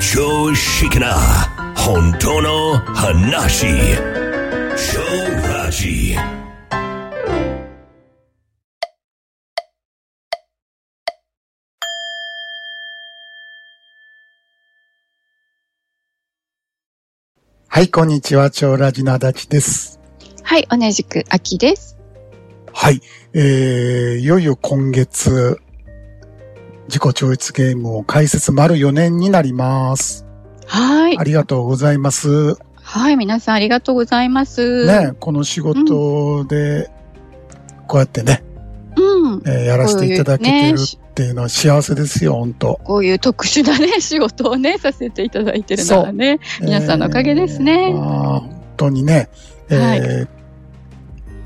常識な本当の話。超ラジ。はい、こんにちは。超ラジの足立です。はい、同じく秋です。はい、えー、いよいよ今月、自己超越ゲームを開設丸4年になります。はいあ。りがとうございます。はい、皆さんありがとうございます。ね、この仕事で、こうやってね、うん。えーやらせていただけてるっていうのは幸せですよ、本当こういう特殊なね、仕事をね、させていただいてるのはね、皆さんのおかげですねえーまあ本当にね、えー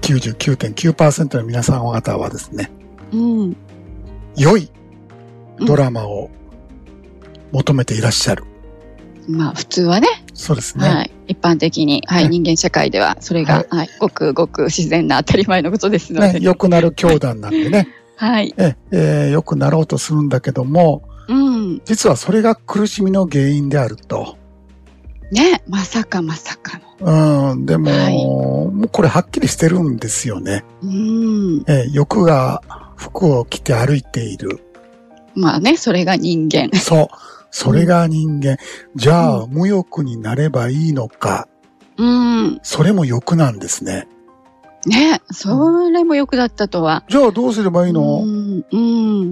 99.9%の皆さん方はですね、うん。良いドラマを求めていらっしゃる。まあ、普通はね、そうですね。はい。一般的に、はい、ね人間社会では、それが、はい、ごくごく自然な当たり前のことですのね、で。良くなる教団なんでね、はい。ええー良くなろうとするんだけども、うん。実はそれが苦しみの原因であると。ね、まさかまさかの。うん、でも、はいもうこれはっきりしてるんですよね。うん。えー欲が服を着て歩いている。まあね、それが人間。そう。それが人間。じゃあ、無欲になればいいのか。うん。それも欲なんですね。ね、それもよくだったとは。じゃあどうすればいいの、うん。う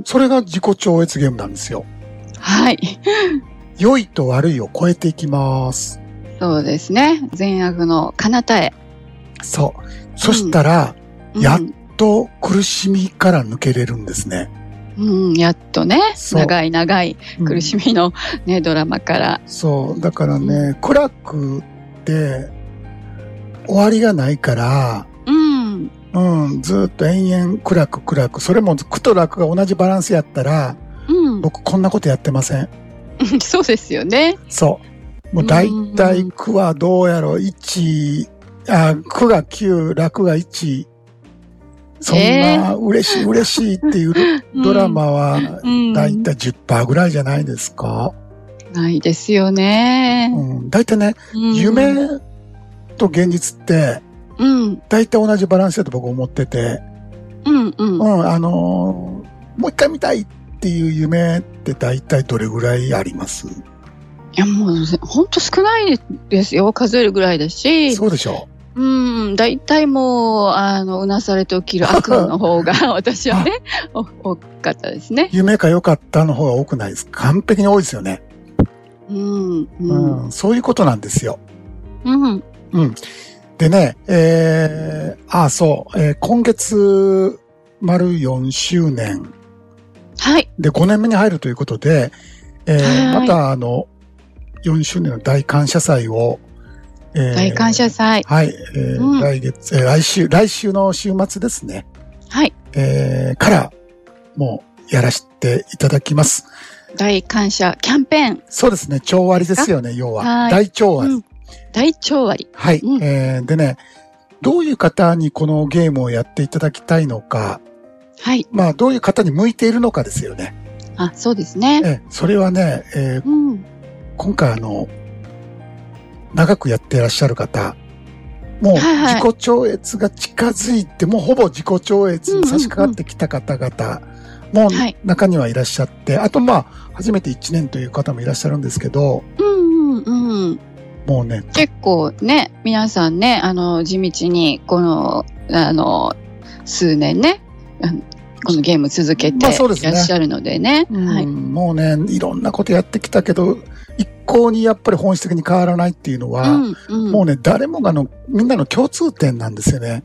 ん。それが自己超越ゲームなんですよ。はい。良いと悪いを超えていきます。そうですね。善悪の彼方へ。そう。そしたら、うんやっと苦しみから抜けれるんですね。うん、やっとね、長い長いうん苦しみのね、ドラマから。そう。だからね、暗くって終わりがないから、うん。うん、ずっと延々暗く暗く。それも苦と楽が同じバランスやったら、うん。僕こんなことやってません？そうですよね。そう。もう大体苦はどうやろう、1、あ、苦が9、楽が1。そんえな嬉しい嬉しいっていうドラマはうん。大体10%ぐらいじゃないですか？ないですよね。うん。大体ね、うん夢と現実ってうん。大体同じバランスだと僕思ってて、うん。うん。うん、あのーもう一回見たいっていう夢って大体どれぐらいあります？いや、もう、ほんと少ないですよ。数えるぐらいだし。そうでしょうん。大体もう、あの、うなされて起きる悪夢の方が、私はね、お多かったですね。夢か良かったの方が多くないです。完璧に多いですよね。うん。ううん。ん、そういうことなんですよ。うん。うん。でね、えー、あ、そう、えー今月、丸4周年はい。で5年目に入るということで、えーはいまたあの、4周年の大感謝祭を、えー大感謝祭。はい、えーうん来月、えー来週、来週の週末ですね、はい。えーから、もう、やらせていただきます。大感謝キャンペーン。そうですね、超割ですよね、要は。はい大超割。うん大超割。はい、うんえーでね、どういう方にこのゲームをやっていただきたいのか、はい。まあ、どういう方に向いているのかですよね。あ、そうですね。えーそれはね、えーうん。今回あの、長くやってらっしゃる方、もうはいはい自己超越が近づいて、もうほぼ自己超越に差し掛かってきた方々もはい中にはいらっしゃって、あとまあ、初めて1年という方もいらっしゃるんですけど、うんうんうん。もうね、結構ね、皆さんね、あの、地道に、この、あの、数年ね、このゲーム続けていらっしゃるのでね。うんはい。もうね、いろんなことやってきたけど、一向にやっぱり本質的に変わらないっていうのは、うんうん、もうね、誰もがの、みんなの共通点なんですよね。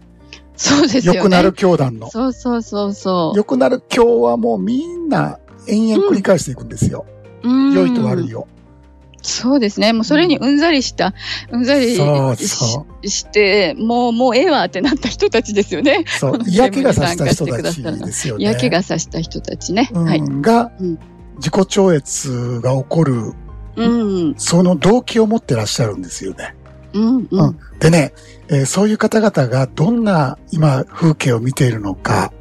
そうですよね。良くなる教団の。そうそうそうそう。良くなる今日はもうみんな延々繰り返していくんですよ。うん良いと悪いを。そうですね。もうそれにうんざりした、うんざりそうして、もう、もうええわってなった人たちですよね。そう嫌気がさした人たちですよね。嫌気がさした人たちね。うんはい。がうん、自己超越が起こる、うん。その動機を持ってらっしゃるんですよね。うん。ううんん。でね、えーそういう方々がどんな今風景を見ているのか、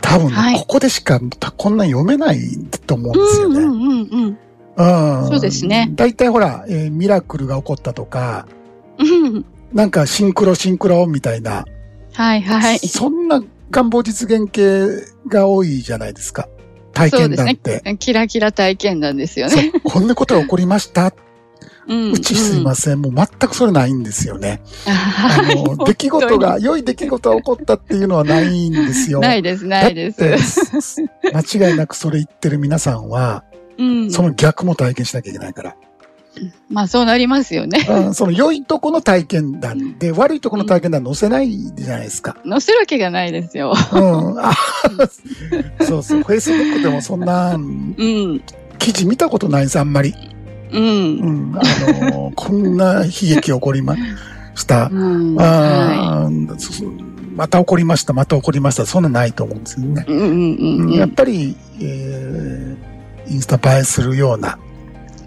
多分ね、はいここでしかこんな読めないと思うんですよね。うんうんうんうん。うん。そうですね。大体ほら、えーミラクルが起こったとか、うん。なんかシンクロシンクロみたいな、はいはい。そんな願望実現系が多いじゃないですか。体験そうです談って。ね。キラキラ体験談ですよね。こんなことが起こりました。うん。うちすいません。もう全くそれないんですよね。あ あの、出来事が、良い出来事が起こったっていうのはないんですよ。ないです、ないです。間違いなくそれ言ってる皆さんは、うん。その逆も体験しなきゃいけないから。まあそうなりますよね。うんその良いとこの体験談で、悪いとこの体験談載せないじゃないですか。載せるわけがないですよ。うん。あそうそう。Facebook でもそんなうん。記事見たことないです、あんまり。う。うんん。あの、こんな悲劇起こりました。うん。はあーそそまた起こりました、また起こりました。そんなないと思うんですよね。い。うんうんうんうんやっうん。ぱり、えー、インスタ映えするような。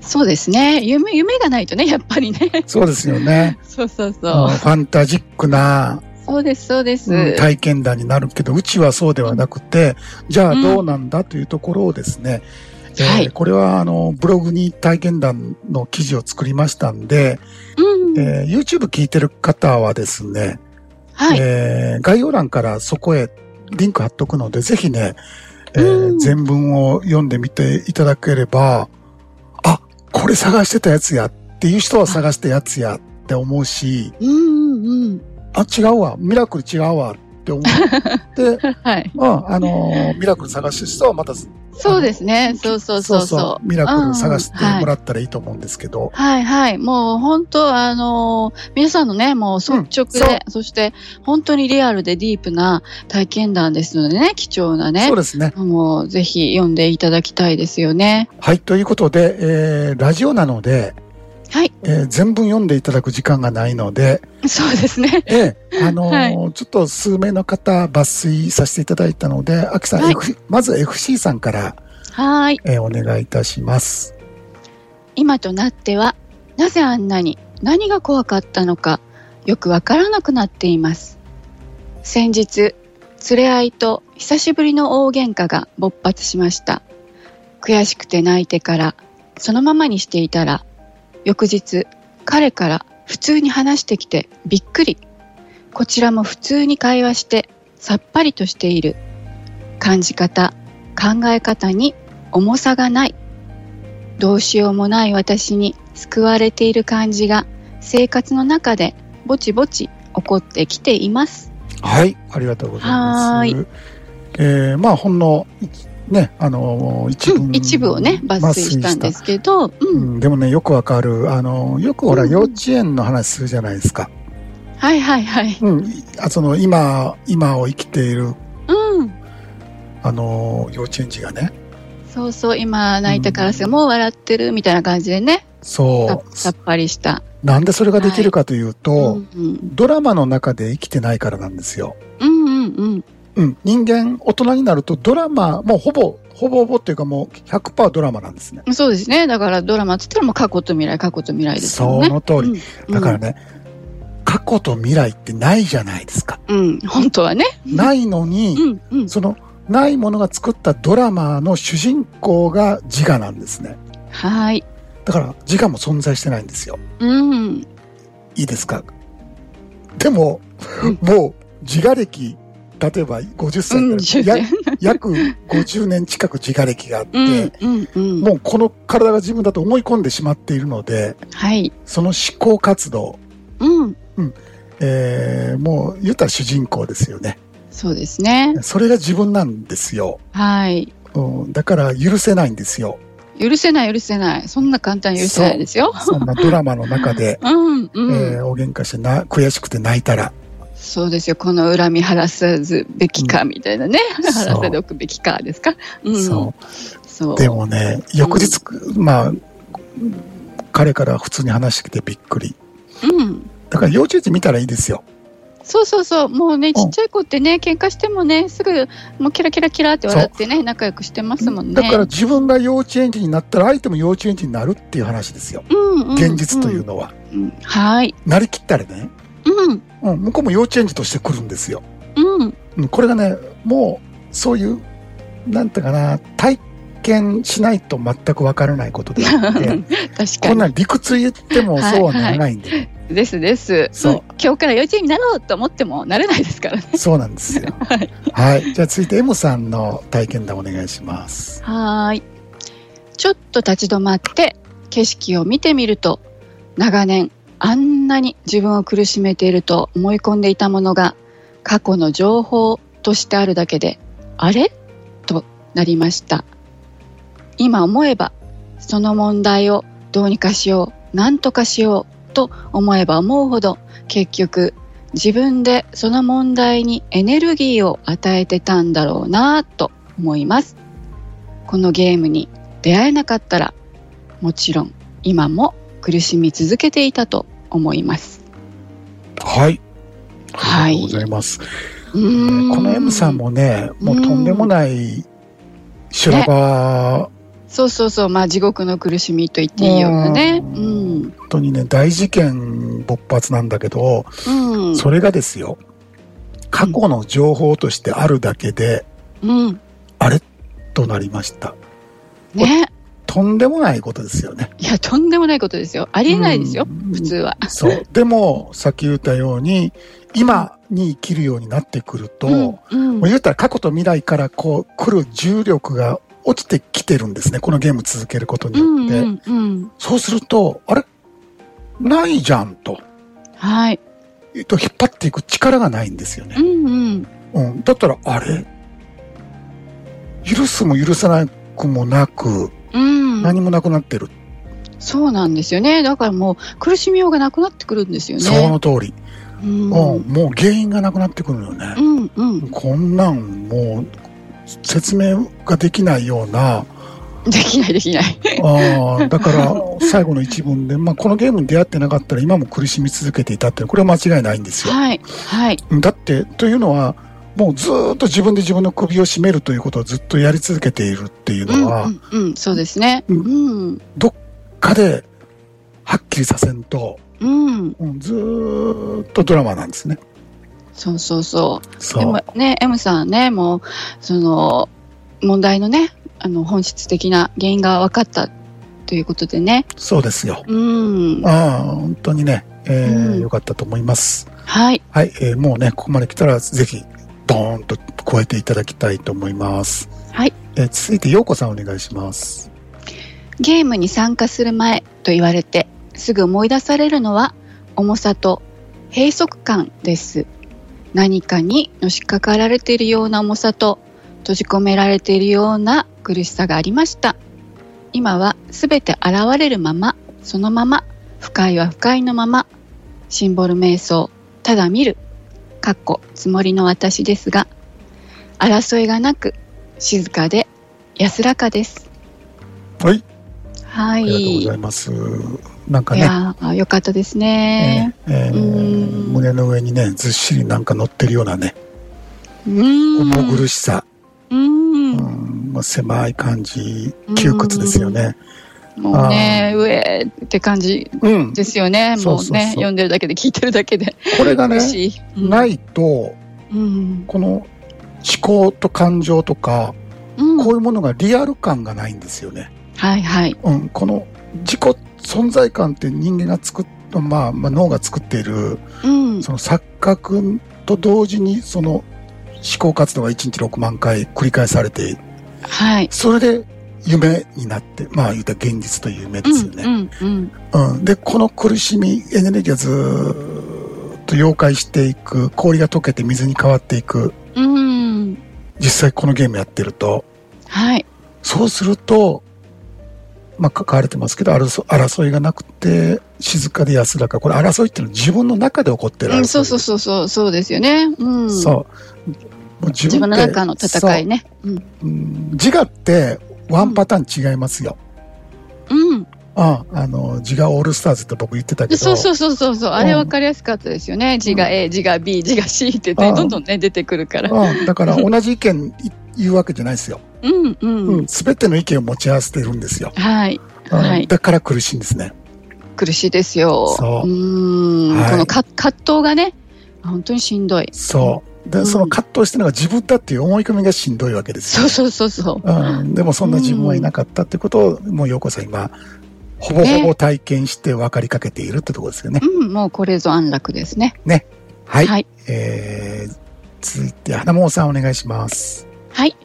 そうですね。夢、夢がないとね、やっぱりね。そうですよね。そうそううんそう。ファンタジックな、そうです、そうです。うん体験談になるけど、うちはそうではなくて、じゃあどうなんだというところをですね、えーはいこれはあの、ブログに体験談の記事を作りましたんで、うん。えー YouTube 聞いてる方はですね、はい。えー概要欄からそこへリンク貼っとくので、ぜひね、えーうん全文を読んでみていただければ、あ、これ探してたやつやっていう人は探したやつやって思うし、うんうんうん。あ、違うわ、ミラクル違うわって思って、はい。まあ、あのーミラクル探してる人はまた、そうですね。そうそうそうそう。ミラクル探してうんもらったらいいと思うんですけど、はいはい。もう本当、あのー皆さんのね、もう率直で、うんそして本当にリアルでディープな体験談ですのでね、貴重なねそう。ですね。もうぜひ読んでいただきたいですよね。はい、ということで、えーラジオなので、はい。えー全文読んでいただく時間がないので、そうですね。ええ、あのーはちょっと数名の方抜粋させていただいたので、秋さん、はい F- まず FC さんから、はーい。えーお願いいたします。今となっては、なぜあんなに何が怖かったのか、よくわからなくなっています。先日、連れ合いと久しぶりの大喧嘩が勃発しました。悔しくて泣いてから、そのままにしていたら、翌日、彼から普通に話してきてびっくり。こちらも普通に会話してさっぱりとしている。感じ方、考え方に重さがない。どうしようもない私に救われている感じが生活の中でぼちぼち起こってきています。はい、ありがとうございます。えーまあ、ほんの、ね、あのー一部、うん一部をね、抜粋したんですけど、う、うんん、でもね、よくわかる。あのーよくほら、うん幼稚園の話するじゃないですか。はいはいはい。うん、いあその、今、今を生きている、うん。あのー幼稚園児がね、そうそう、今泣いたからすがもう笑ってるみたいな感じでね、さそさっぱりした。う、なんでそれができるかというと、うんうん、ドラマの中で生きてないからなんですよ。うんうんうん。うん。人間、大人になるとドラマ、もうほぼ、ほぼほぼっていうかもう100%ドラマなんですね。そうですね。だからドラマって言ったらもう過去と未来、過去と未来ですよね。その通り。うんだからね、過去と未来ってないじゃないですか。うん、うん、本当はね。ないのに、うんうん。その、ないものが作ったドラマの主人公が自我なんですね。はい。だから自我も存在してないんですよ。うん。いいですか？でも、うんもう自我歴、例えば50歳うん、から、や約50年近く自我歴があって、うんうんうん。もうこの体が自分だと思い込んでしまっているので、はい。その思考活動、うん。えー、もう言ったら主人公ですよね。そうですね。それが自分なんですよ。はい。うん、だから許せないんですよ。許せない許せない。そんな簡単に許せないですよ。そんなドラマの中で、うんうん。えー、大喧嘩してな、悔しくて泣いたら、そうですよ。この恨み晴らさずべきかみたいなね。そう晴らせておくべきかですか？うん。そそう。う。でもね、翌日、まあ、彼から普通に話してきてびっくり。うん。だから幼稚園児見たらいいですよ。そうそうそう。もうね、ちっちゃい子ってね、喧嘩してもね、すぐ、もうキラキラキラって笑ってね、仲良くしてますもんね。だから自分が幼稚園児になったら相手も幼稚園児になるっていう話ですよ。うんうん、現実というのは。うん。はい。なりきったらね、うん。うん、向こうも幼稚園児として来るんですよ。うん。うん、これがね、もう、そういう、なんていうかな、体、験しないと全くわからないことであって、確かこんな理屈言ってもそうはならないんで、ですです。そううん今日から幼稚園になろうと思ってもなれないですからね。そうなんですよ。はい。はい。じゃあ続いて M さんの体験談お願いします。はーい。ちょっと立ち止まって景色を見てみると、長年あんなに自分を苦しめていると思い込んでいたものが過去の情報としてあるだけで、あれ？となりました。今思えば、その問題をどうにかしよう、なんとかしようと思えば思うほど、結局自分でその問題にエネルギーを与えてたんだろうなと思います。このゲームに出会えなかったら、もちろん今も苦しみ続けていたと思います。はい。はいありがとうございます。この M さんもね、もうとんでもない修羅場、そうそうそう、まあ地獄の苦しみと言っていいようなね。ううん。本当にね、大事件勃発なんだけど、うん。それがですよ、過去の情報としてあるだけで、うん。あれ？となりました。ね。とんでもないことですよね。いや、とんでもないことですよ。ありえないですよ。うん普通は。そう。でも、さっき言ったように、今に生きるようになってくると、もうん。う言ったら過去と未来からこう来る重力が落ちてきてるんですね。このゲーム続けることにうん。よって。うん。うん。そうすると、あれ？ないじゃんと。はい。えっと、引っ張っていく力がないんですよねう。ん。うん。うん。だったら、あれ？許すも許さなくもなく、うん。何もなくなってる。そうなんですよね。だからもう苦しみようがなくなってくるんですよね。その通り。うん。うん。もう原因がなくなってくるよねう。ん。うん。こんなん、もう、説明ができないような、できないできない。ああ、だから、最後の一文で、まあ、このゲームに出会ってなかったら今も苦しみ続けていたって、これは間違いないんですよ。はい。はい。だって、というのは、もうずーっと自分で自分の首を絞めるということをずっとやり続けているっていううん。のは、うん。うん。そうですね。ううん。かで、はっきりさせんと、うん。うんずーっとドラマなんですね。そうそうそう。そうでも。ね、M さんね、もう、その、問題のね、あの、本質的な原因が分かったということでね。そうですよ。うん。ああ、本当にね、えーうんよかったと思います。はい。はい、えーもうね、ここまで来たら、ぜひ、ドーンと超えていただきたいと思います。はい。えー続いて、ようこさんお願いします。ゲームに参加する前と言われて、すぐ思い出されるのは、重さと閉塞感です。何かにのしかかられているような重さと、閉じ込められているような苦しさがありました。今はすべて現れるまま、そのまま、不快は不快のまま、シンボル瞑想、ただ見る、かっこつもりの私ですが、争いがなく、静かで安らかです。はい、はありがとうごい。ざいます。なんかいね、やーよかったですね。えーえーうん胸の上にね、ずっしりなんか乗ってるようなね、うーん。重苦しさ、うー。うんんまあ狭い感じ、窮屈ですよね。もうね、上って感じうん。ですよね。そうそうそうもうね、読んでるだけで聞いてるだけで。これがね。うんないと、うん。この思考と感情とか、うん。こういうものがリアル感がないんですよね。はいはい。うん、この自己存在感って人間が作っまあ、まあ、脳が作っている、うん。その錯覚と同時に、その思考活動が1日6万回繰り返されて、はい。それで夢になって、まあ言うたら現実という夢ですよね。うんうんうん。うん。で、この苦しみ、エネルギーがずーっと溶解していく、氷が溶けて水に変わっていく、うん。実際このゲームやってると、はい。そうすると、まあ書かれてますけど、争争いがなくて、静かで安らか。これ争いっていうのは自分の中で起こってる争い。うん、そうそうそうそう、そうですよね。うん。そう。もう自自分の中の戦いね。うん自我ってワンパターン違いますよ。うん。ああの、自我オールスターズって僕言ってたけど。そうそうそうそうそう。あれうん分かりやすかったですよね。字が A、字が B、字が C ってね、うんどんどんね、出てくるから。うん、だから同じ意見い言うわけじゃないですよ。うんう。うんん。すべての意見を持ち合わせてるんですよ。はい。うんはいだから苦しいんですね。苦しいですよ。そうーん。はいこのか葛藤がね、本当にしんどい。そう。で、うんその葛藤してるのが自分だっていう思い込みがしんどいわけですよ。そうそうそうそう。うん、でもそんな自分はいなかったってことを、もう陽子さん今、ほぼほぼ体験して分かりかけているってところですよね。うん、もうこれぞ安楽ですね。はい。はい。えー、続いて、花桃さんお願いします。はい。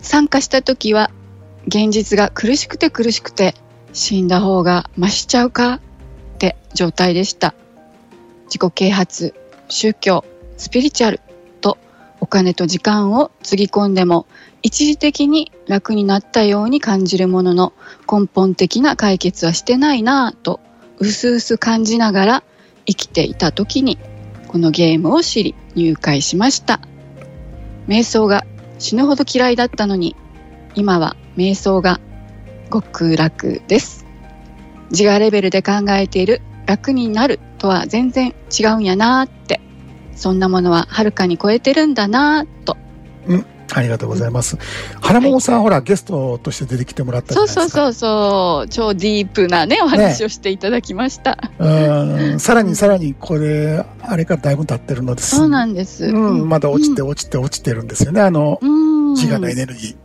参加した時は、現実が苦しくて苦しくて、死んだ方が増しちゃうかって状態でした。自己啓発、宗教、スピリチュアルとお金と時間をつぎ込んでも一時的に楽になったように感じるものの根本的な解決はしてないなぁと薄々感じながら生きていた時にこのゲームを知り入会しました。瞑想が死ぬほど嫌いだったのに今は瞑想が極楽です自我レベルで考えている楽になるとは全然違うんやなーってそんなものははるかに超えてるんだなーとありがとうございます。花桃さん、ほら、ゲストとして出てきてもらったそうないですか。そうそうそう超ディープなねお話をしていただきました、うん。さらにさらに、これ、あれからだいぶ経ってるのです。そうなんです。うん、まだ落ちて落ちて落ちてるんですよね、あの、うん。自我のエネルギ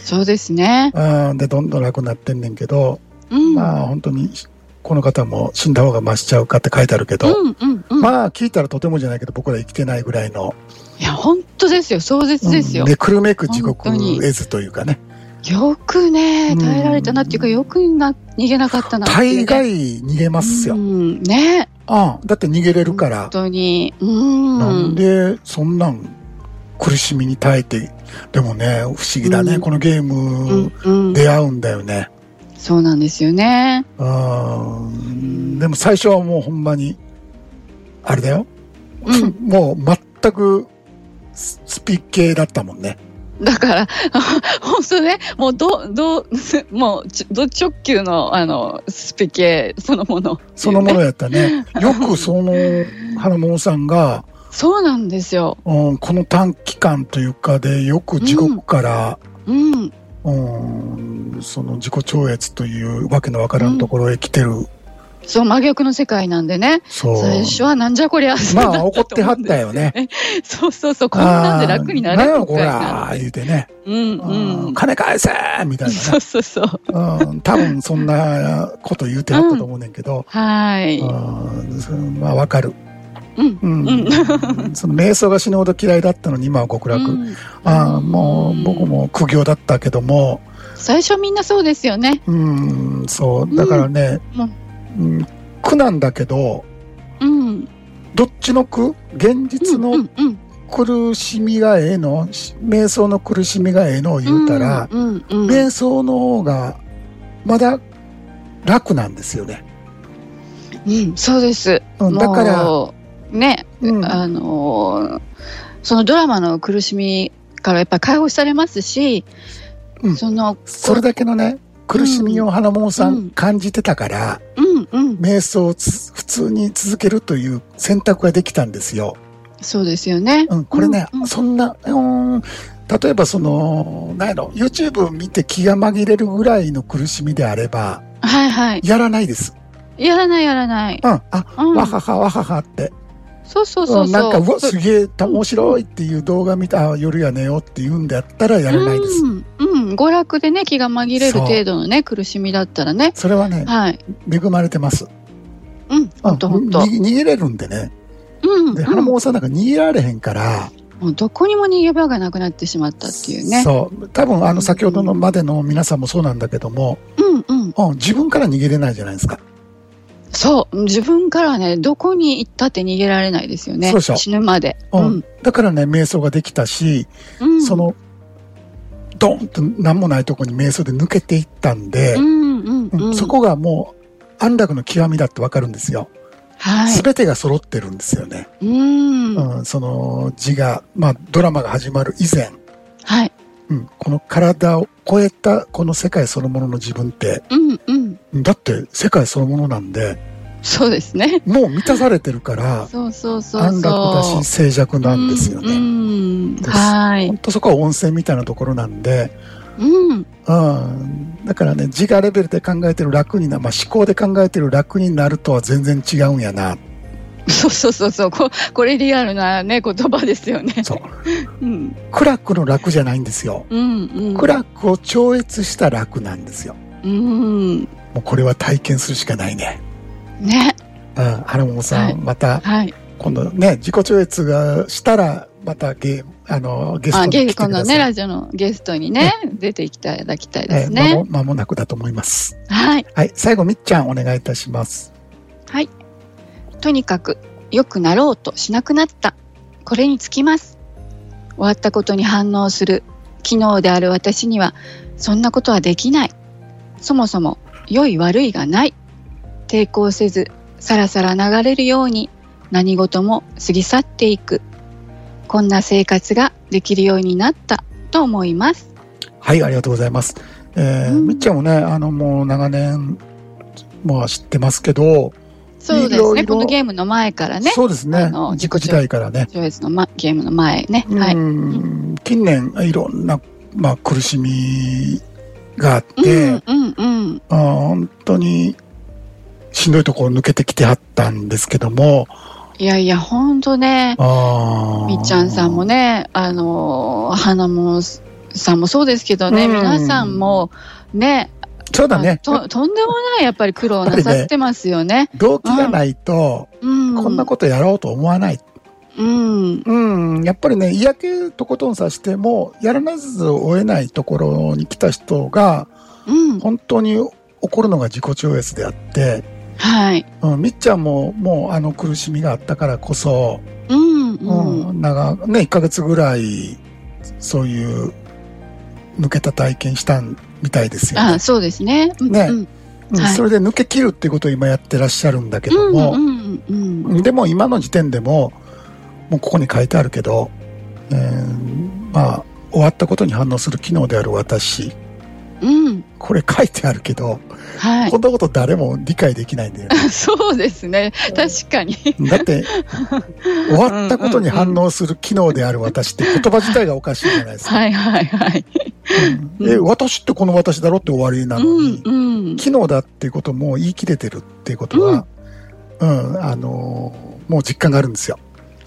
そうですね。ー。うん、で、どんどん楽になってんねんけど、うん、まあ、本当に、この方も死んだ方が増しちゃうかって書いてあるけど、うんうんうん、まあ、聞いたらとてもじゃないけど、僕ら生きてないぐらいの、いや本当ですよ。壮絶ですよ。うん、めくるめく地獄絵図というかね、よくねうん。耐えられたなっていうかよくな逃げなかったなっていう大ね概逃げますよ。ううん、ん、ねだって逃げれるから。本、当に。うん。なんで、そんなん、苦しみに耐えて、でもね、不思議だね、うん。このゲーうムん、うん、出会うんだよね。そうなんですよね。うん、でも最初はもうほんまに、あれだよ。うん。もう全くススピ系だったもんね。だから 本当ねもうどど もうちど直球のあのスピ系そのもの。そのものやったね。よくその花桃さんが、そうなんですよ。うん、この短期間というかでよく地獄から、うん。うん、その自己超越というわけのわからんところへ来てる。そう真逆の世界なんでねそう。最初はなんじゃこりゃまあ怒ってはったよね。そうそうそうこんなんで楽になれるのか言うてね。うんうんうん金返せみたいそうそうそうなね。うん、多分そんなこと言うてはったと思うねんけど。はいうんそまあわかる。うんうん。うん その瞑想が死ぬほど嫌いだったのに今は極楽。うんああ、もう僕も苦行だったけども、最初みんなそうですよねうん、そう。だからね、うん、苦なんだけど、うんどっちの苦現実うの苦しみがええの、し瞑想の苦しみがええのを言うたら、うんうんうん瞑想の方がまだ楽なんですよね。うん、そうです。うん、だから、ね、うん、あのーそのドラマの苦しみからやっぱり解放されますし、うんその、それだけのね、苦しみを花桃さうんん感じてたから、うんうん、瞑想をつ普通に続けるという選択ができたんですよ。そうですよね。うん、これね、うんうんそんな、うん、例えばその、なんやろ、YouTube 見て気が紛れるぐらいの苦しみであれば、はいはい。やらないです。やらないやらない。うん、あ、うんわははわははって。そうそうそうそう。なんか、うわ、そすげえ面白いっていう動画見た、あ夜や寝ようって言うんだったらやらないです。うん、うん、娯楽でね、気が紛れる程度のね、苦しみだったらね。それはね、はい。恵まれてます。うん、ほんとほんと。に逃げれるんでね。うん、で、うん花桃さんなんか逃げられへんから、もうどこにも逃げ場がなくなってしまったっていうね。そう。多分、あの、先ほどのまでの皆さんもそうなんだけども、うんうん。うん、自分から逃げれないじゃないですか。そう。自分からね、どこに行ったって逃げられないですよね。死ぬまで。ううんん。だからね、瞑想ができたし、うん。その、ドンと何もないとこに瞑想で抜けていったんでう、んうんそこがもう安楽の極みだってわかるんですよ。はい。すべてが揃ってるんですよね。うん。うん、その字が、まあドラマが始まる以前、はい。うん、この体を超えたこの世界そのものの自分って、うんうん。だって世界そのものなんで、そうですね。もう満たされてるから、そうそうそう。安楽だし静寂なんですようんね。うん。ですはい本。当そこは温泉みたいなところなんで、うん。うん、だからね、自我レベルで考えてる楽にな、まあ、思考で考えてる楽になるとは全然違うんやな。そうそうそうそうここれリアルなね言葉ですよねそう。うん苦楽の楽じゃないんですよ。うんうん苦楽を超越した楽なんですよ。うんもうこれは体験するしかないね。ねうん。花桃さん、はいまた、はい今度ね、自己超越がしたら、またゲあの、ゲストあに来てくだ。ねラジオのゲストにね出ていただきたいですえね間も間もなくだと思います。はいはい。最後、みっちゃんお願いいたします。はい。とにかく良くなろうとしなくなった。これにつきます。終わったことに反応する機能である私にはそんなことはできない。そもそも良い悪いがない。抵抗せずさらさら流れるように何事も過ぎ去っていく。こんな生活ができるようになったと思います。はい、ありがとうございます。えーうんみっちゃんもね、あの、もう長年、もう知ってますけど、そうですね。このゲームの前からね。そうですねあの。自己時代からね。超越の、ま、ゲームの前ね。はい。うん近年、いろんな、まあ、苦しみがあっうて、んうんうん。あー本当にしんどいところ抜けてきてはったんですけども、いやいや、ほんとね、みっちゃんさんもね、あのー、花もさんもそうですけどね、うん皆さんもね、そうだね。ととんでもないやっぱり苦労なさってますよね。動機がないと、うん。こんなことやろうと思わない。うん。うん、やっぱりね、嫌気とことんさしても、やらなずを得ないところに来た人が、うん。本当に起こるのが自己超越であって、はい。うん、みっちゃんももうあの苦しみがあったからこそ、うん。ううん。ん、長ね、1ヶ月ぐらい、そういう、抜けた体験したみたいですよねあ、。そうですね。うんねうんうんはいそれで抜け切るっていうことを今やってらっしゃるんだけども、うんうんうん。でも今の時点でも、もうここに書いてあるけど、えーまあ、終わったことに反応する機能である私、うん。これ書いてあるけど、はいこ。んなこと誰も理解できないんだよね。そうですね。確かに。だって、終わったことに反応する機能である私って言葉自体がおかしいじゃないですか。はいはいはい。うんえ、私ってこの私だろって終わりなの？に、うんうん。機能だっていうことも言い切れてるっていうことは、うん、あのーもう実感があるんですよ。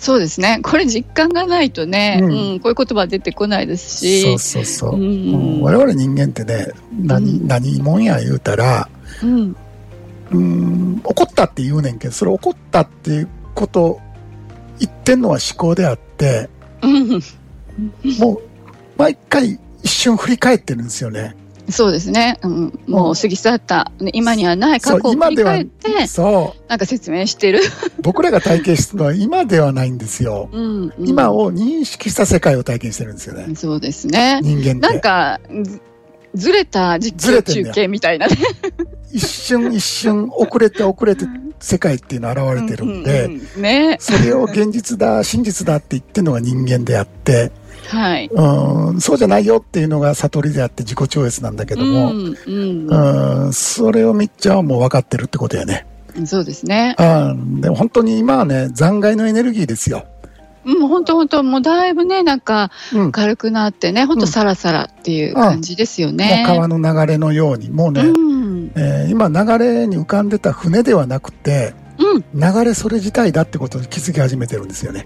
そうですね。これ実感がないとね、ううんん、こういう言葉出てこないですし。そうそうそう。うんうん我々人間ってね、何、うん何もんや言うたら、うん。うん、怒ったって言うねんけど、それ怒ったっていうこと、言ってんのは思考であって、うん。もう、毎回一瞬振り返ってるんですよね。そうですね。うん、もう過ぎ去った、ね今にはない過去を振り返って、そう。なんか説明してる。僕らが体験してるのは 今ではないんですよ。うん、うん今を認識した世界を体験してるんですよね。そうですね。人間って。なんか、ずずれた実況中継みたいなね。一瞬一瞬遅れて遅れて世界っていうのは現れてるんで、うんうんうんね。それを現実だ、真実だって言ってるのが人間であって、はい。うん、そうじゃないよっていうのが悟りであって自己超越なんだけども、うん、うんうん、それをみっちゃんはもう分かってるってことやね。そうですね。うん、でも本当に今はね、残骸のエネルギーですよ。うん、本当本当もうだいぶね、なんかうん。軽くなってね、本当さらさらっていう感じですよね。もう川の流れのように、もうね、うん。えー今流れに浮かんでた船ではなくて、うん。流れそれ自体だってことに気づき始めてるんですよね。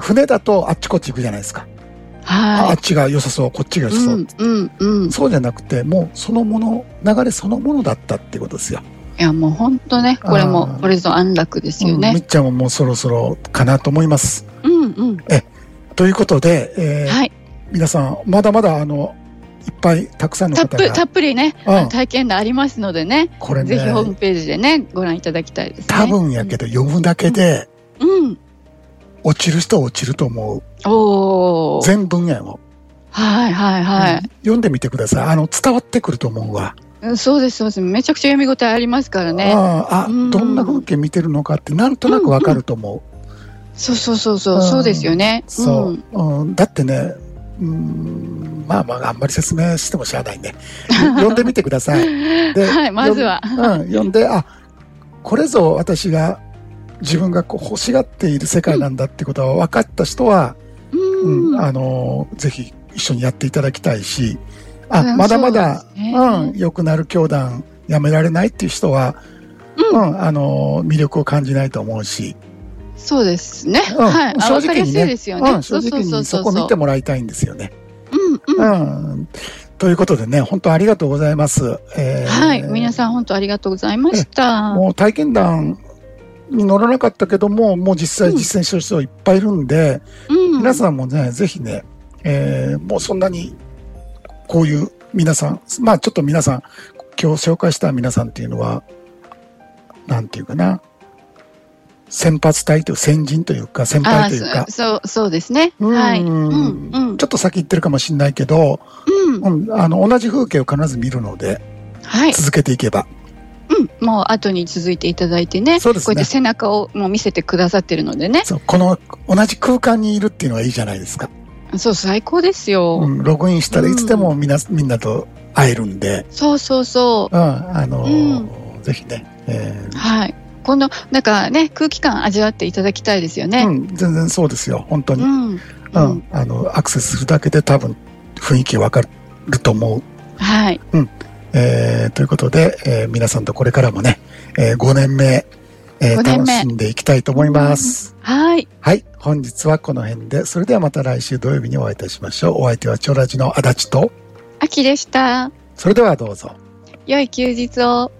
船だとあっちこっち行くじゃないですか。ああはっちが良さそう、こっちがい。良さそう。うん、うん、うん。そうじゃなくて、もうそのもの、流れそのものだったってことですよ。いや、もう本当ね、これあもー、これぞ安楽ですようんみね。っちゃんももうそろそろかなと思います。うん、うん。ということで、えーはい。皆さん、まだまだあの、いっぱいたくさんの方たっぷり、たが、っぷりね、うん体験談ありますのでね、これぜひホームね、ページでね、ご覧いただきたいですね。多分やけど読むだけで、うん。落ちる人は落ちると思う。おー。全文やもはい、はい、はうん読んでみてください。あの、伝わってくると思うわ。い。うんそうです、そうです。めちゃくちゃ読み応えありますからね。ああどんな風景見てるのかってなんとなくわかると思う。そうそうそうそうう、んそうですよね。そううん。、うん。だってね、うん、まあまあ、あんまり説明してもしゃあないね。読んでみてください。で はい、まずは。うん、読んで、あ、これぞ私が、自分がこう欲しがっている世界なんだってことは分かった人は、ううん、ん。あの、ぜひ一緒にやっていただきたいし、あ、うんまだまだそう、ねうん、良くなる教団やめられないっていう人は、う。うんん、あの、魅力を感じないと思うし、そうですね。うんはい。あ正直にね。うん、正直にそこ見てもらいたいんですよね。うん。ということでね、本当ありがとうございます。えーはい。皆さん本当ありがとうございました。もう体験談に乗らなかったけども、もう実際うん実践してる人いっぱいいるんで、うん。皆さんもね、ぜひね、えーもうそんなに、こういう皆さん、まあちょっと皆さん、今日紹介した皆さんっていうのは、なんていうかな、先発隊という先人というか、先輩というか、そう、そうですね。うんはい。うん。うんちょ。っと先行ってるかもしれないけど、うん。うん、あの、同じ風景を必ず見るので、はい。続けていけば。うん。もう後に続いていただいてね。そうですねこうやって背中をもう見せてくださってるのでね。そう、この同じ空間にいるっていうのはいいじゃないですか。そう、最高ですよ。うん、ログインしたらいつでもみんな、みんなと会えるんで、そうそうそうん、あのーうぜひね、えう。はい。この、なんかね、空気感味わっていただきたいですよーね。うん、全然そうですよ、本当に。うん。うん、うん。あの、アクセスするだけで多分雰囲気わかると思う。はい。えーということで、えー皆さんとこれからもね、え5年目、えー5年目楽しんでいきたいと思います。はい。はい、本日はこの辺で、それではまた来週土曜日にお会いいたしましょう。お相手はチョラジの足立と、秋でした。それではどうぞ。良い休日を。